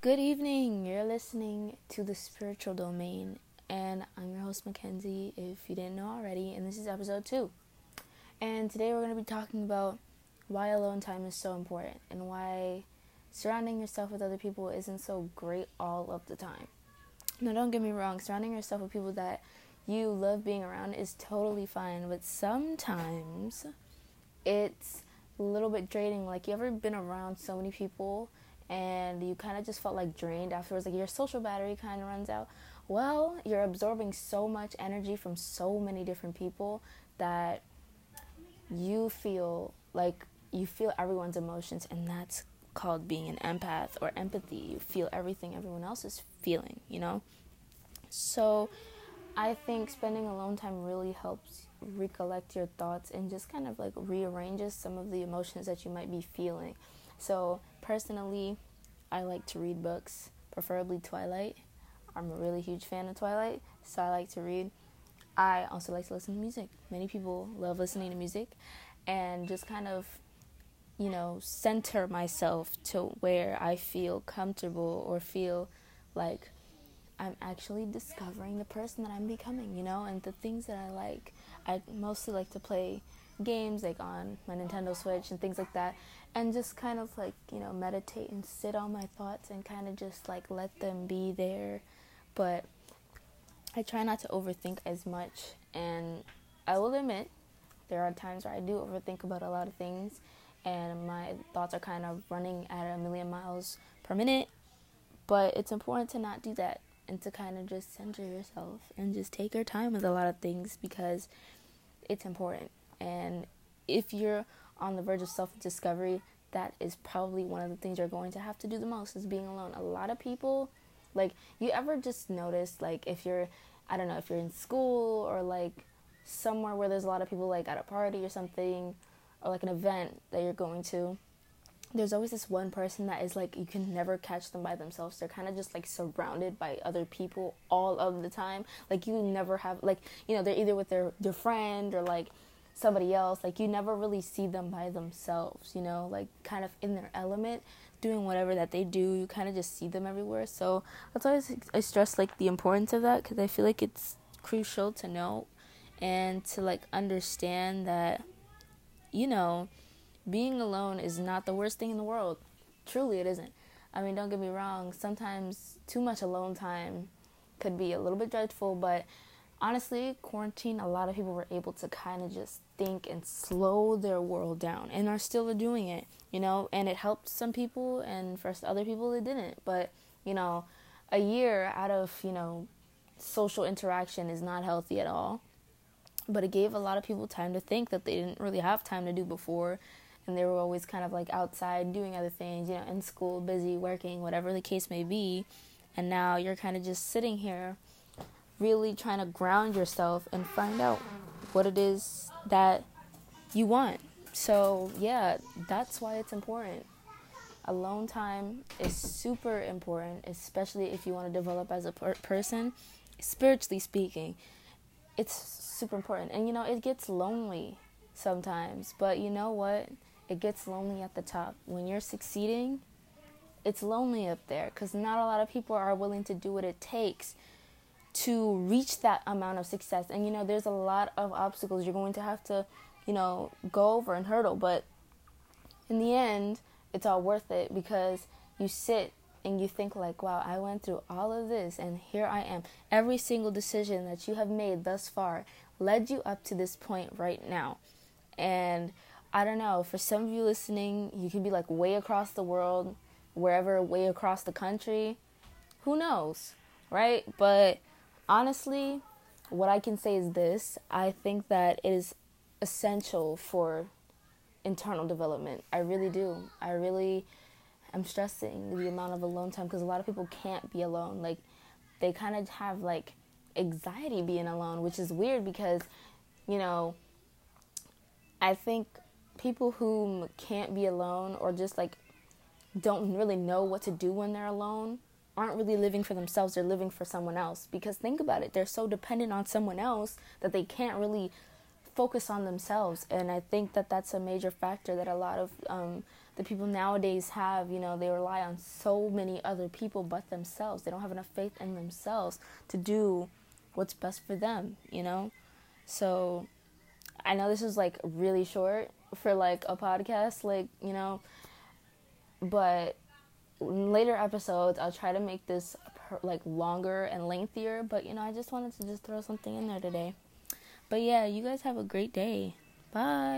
Good evening. You're listening to the spiritual domain, and I'm your host, Mackenzie, if you didn't know already, and this is episode two. And today we're going to be talking about why alone time is so important and why surrounding yourself with other people isn't so great all of the time. Now, don't get me wrong, surrounding yourself with people that you love being around is totally fine, but sometimes it's a little bit draining. Like, you ever been around so many people and you kind of just felt like drained afterwards? Like, your social battery kind of runs out. Well, you're absorbing so much energy from so many different people that you feel like you feel everyone's emotions, and that's called being an empath or empathy. You feel everything everyone else is feeling, you know? So, I think spending alone time really helps recollect your thoughts and just kind of like rearranges some of the emotions that you might be feeling. So, personally, I like to read books, preferably Twilight. I'm a really huge fan of Twilight, so I like to read. I also like to listen to music. Many people love listening to music and just kind of, you know, center myself to where I feel comfortable or feel like I'm actually discovering the person that I'm becoming, you know, and the things that I like. I mostly like to play games like on my Nintendo Switch and things like that, and just kind of like, you know, meditate and sit on my thoughts and kind of just like let them be there. But I try not to overthink as much, and I will admit there are times where I do overthink about a lot of things, and my thoughts are kind of running at a million miles per minute. But it's important to not do that and to kind of just center yourself and just take your time with a lot of things because it's important. And if you're on the verge of self discovery, that is probably one of the things you're going to have to do the most is being alone. A lot of people, like, you ever just notice, like, if you're, I don't know, if you're in school or like somewhere where there's a lot of people, like at a party or something, or like an event that you're going to, there's always this one person that is like you can never catch them by themselves they're kind of just like surrounded by other people all of the time like you never have like you know they're either with their their friend or like somebody else like you never really see them by themselves you know like kind of in their element doing whatever that they do you kind of just see them everywhere so that's why i stress like the importance of that because i feel like it's crucial to know and to like understand that you know being alone is not the worst thing in the world. Truly, it isn't. I mean, don't get me wrong, sometimes too much alone time could be a little bit dreadful, but honestly, quarantine, a lot of people were able to kind of just think and slow their world down and are still doing it, you know, and it helped some people, and for other people, it didn't. But, you know, a year out of, you know, social interaction is not healthy at all. But it gave a lot of people time to think that they didn't really have time to do before and they were always kind of like outside doing other things, you know, in school, busy working, whatever the case may be. And now you're kind of just sitting here really trying to ground yourself and find out what it is that you want. So, yeah, that's why it's important. Alone time is super important, especially if you want to develop as a per- person, spiritually speaking. It's super important. And you know, it gets lonely sometimes, but you know what? it gets lonely at the top. When you're succeeding, it's lonely up there because not a lot of people are willing to do what it takes to reach that amount of success. And you know, there's a lot of obstacles you're going to have to, you know, go over and hurdle, but in the end, it's all worth it because you sit and you think like, wow, I went through all of this and here I am. Every single decision that you have made thus far led you up to this point right now. And I don't know, for some of you listening, you could be like way across the world, wherever, way across the country. Who knows, right? But honestly, what I can say is this I think that it is essential for internal development. I really do. I really am stressing the amount of alone time because a lot of people can't be alone. Like, they kind of have like anxiety being alone, which is weird because, you know, I think people who can't be alone or just like don't really know what to do when they're alone aren't really living for themselves they're living for someone else because think about it they're so dependent on someone else that they can't really focus on themselves and i think that that's a major factor that a lot of um, the people nowadays have. You know, they rely on so many other people but themselves. They don't have enough faith in themselves to do what's best for them, you know? So I know this is like really short for like a podcast, like, you know, but later episodes I'll try to make this like longer and lengthier, but you know, I just wanted to just throw something in there today. But yeah, you guys have a great day. Bye.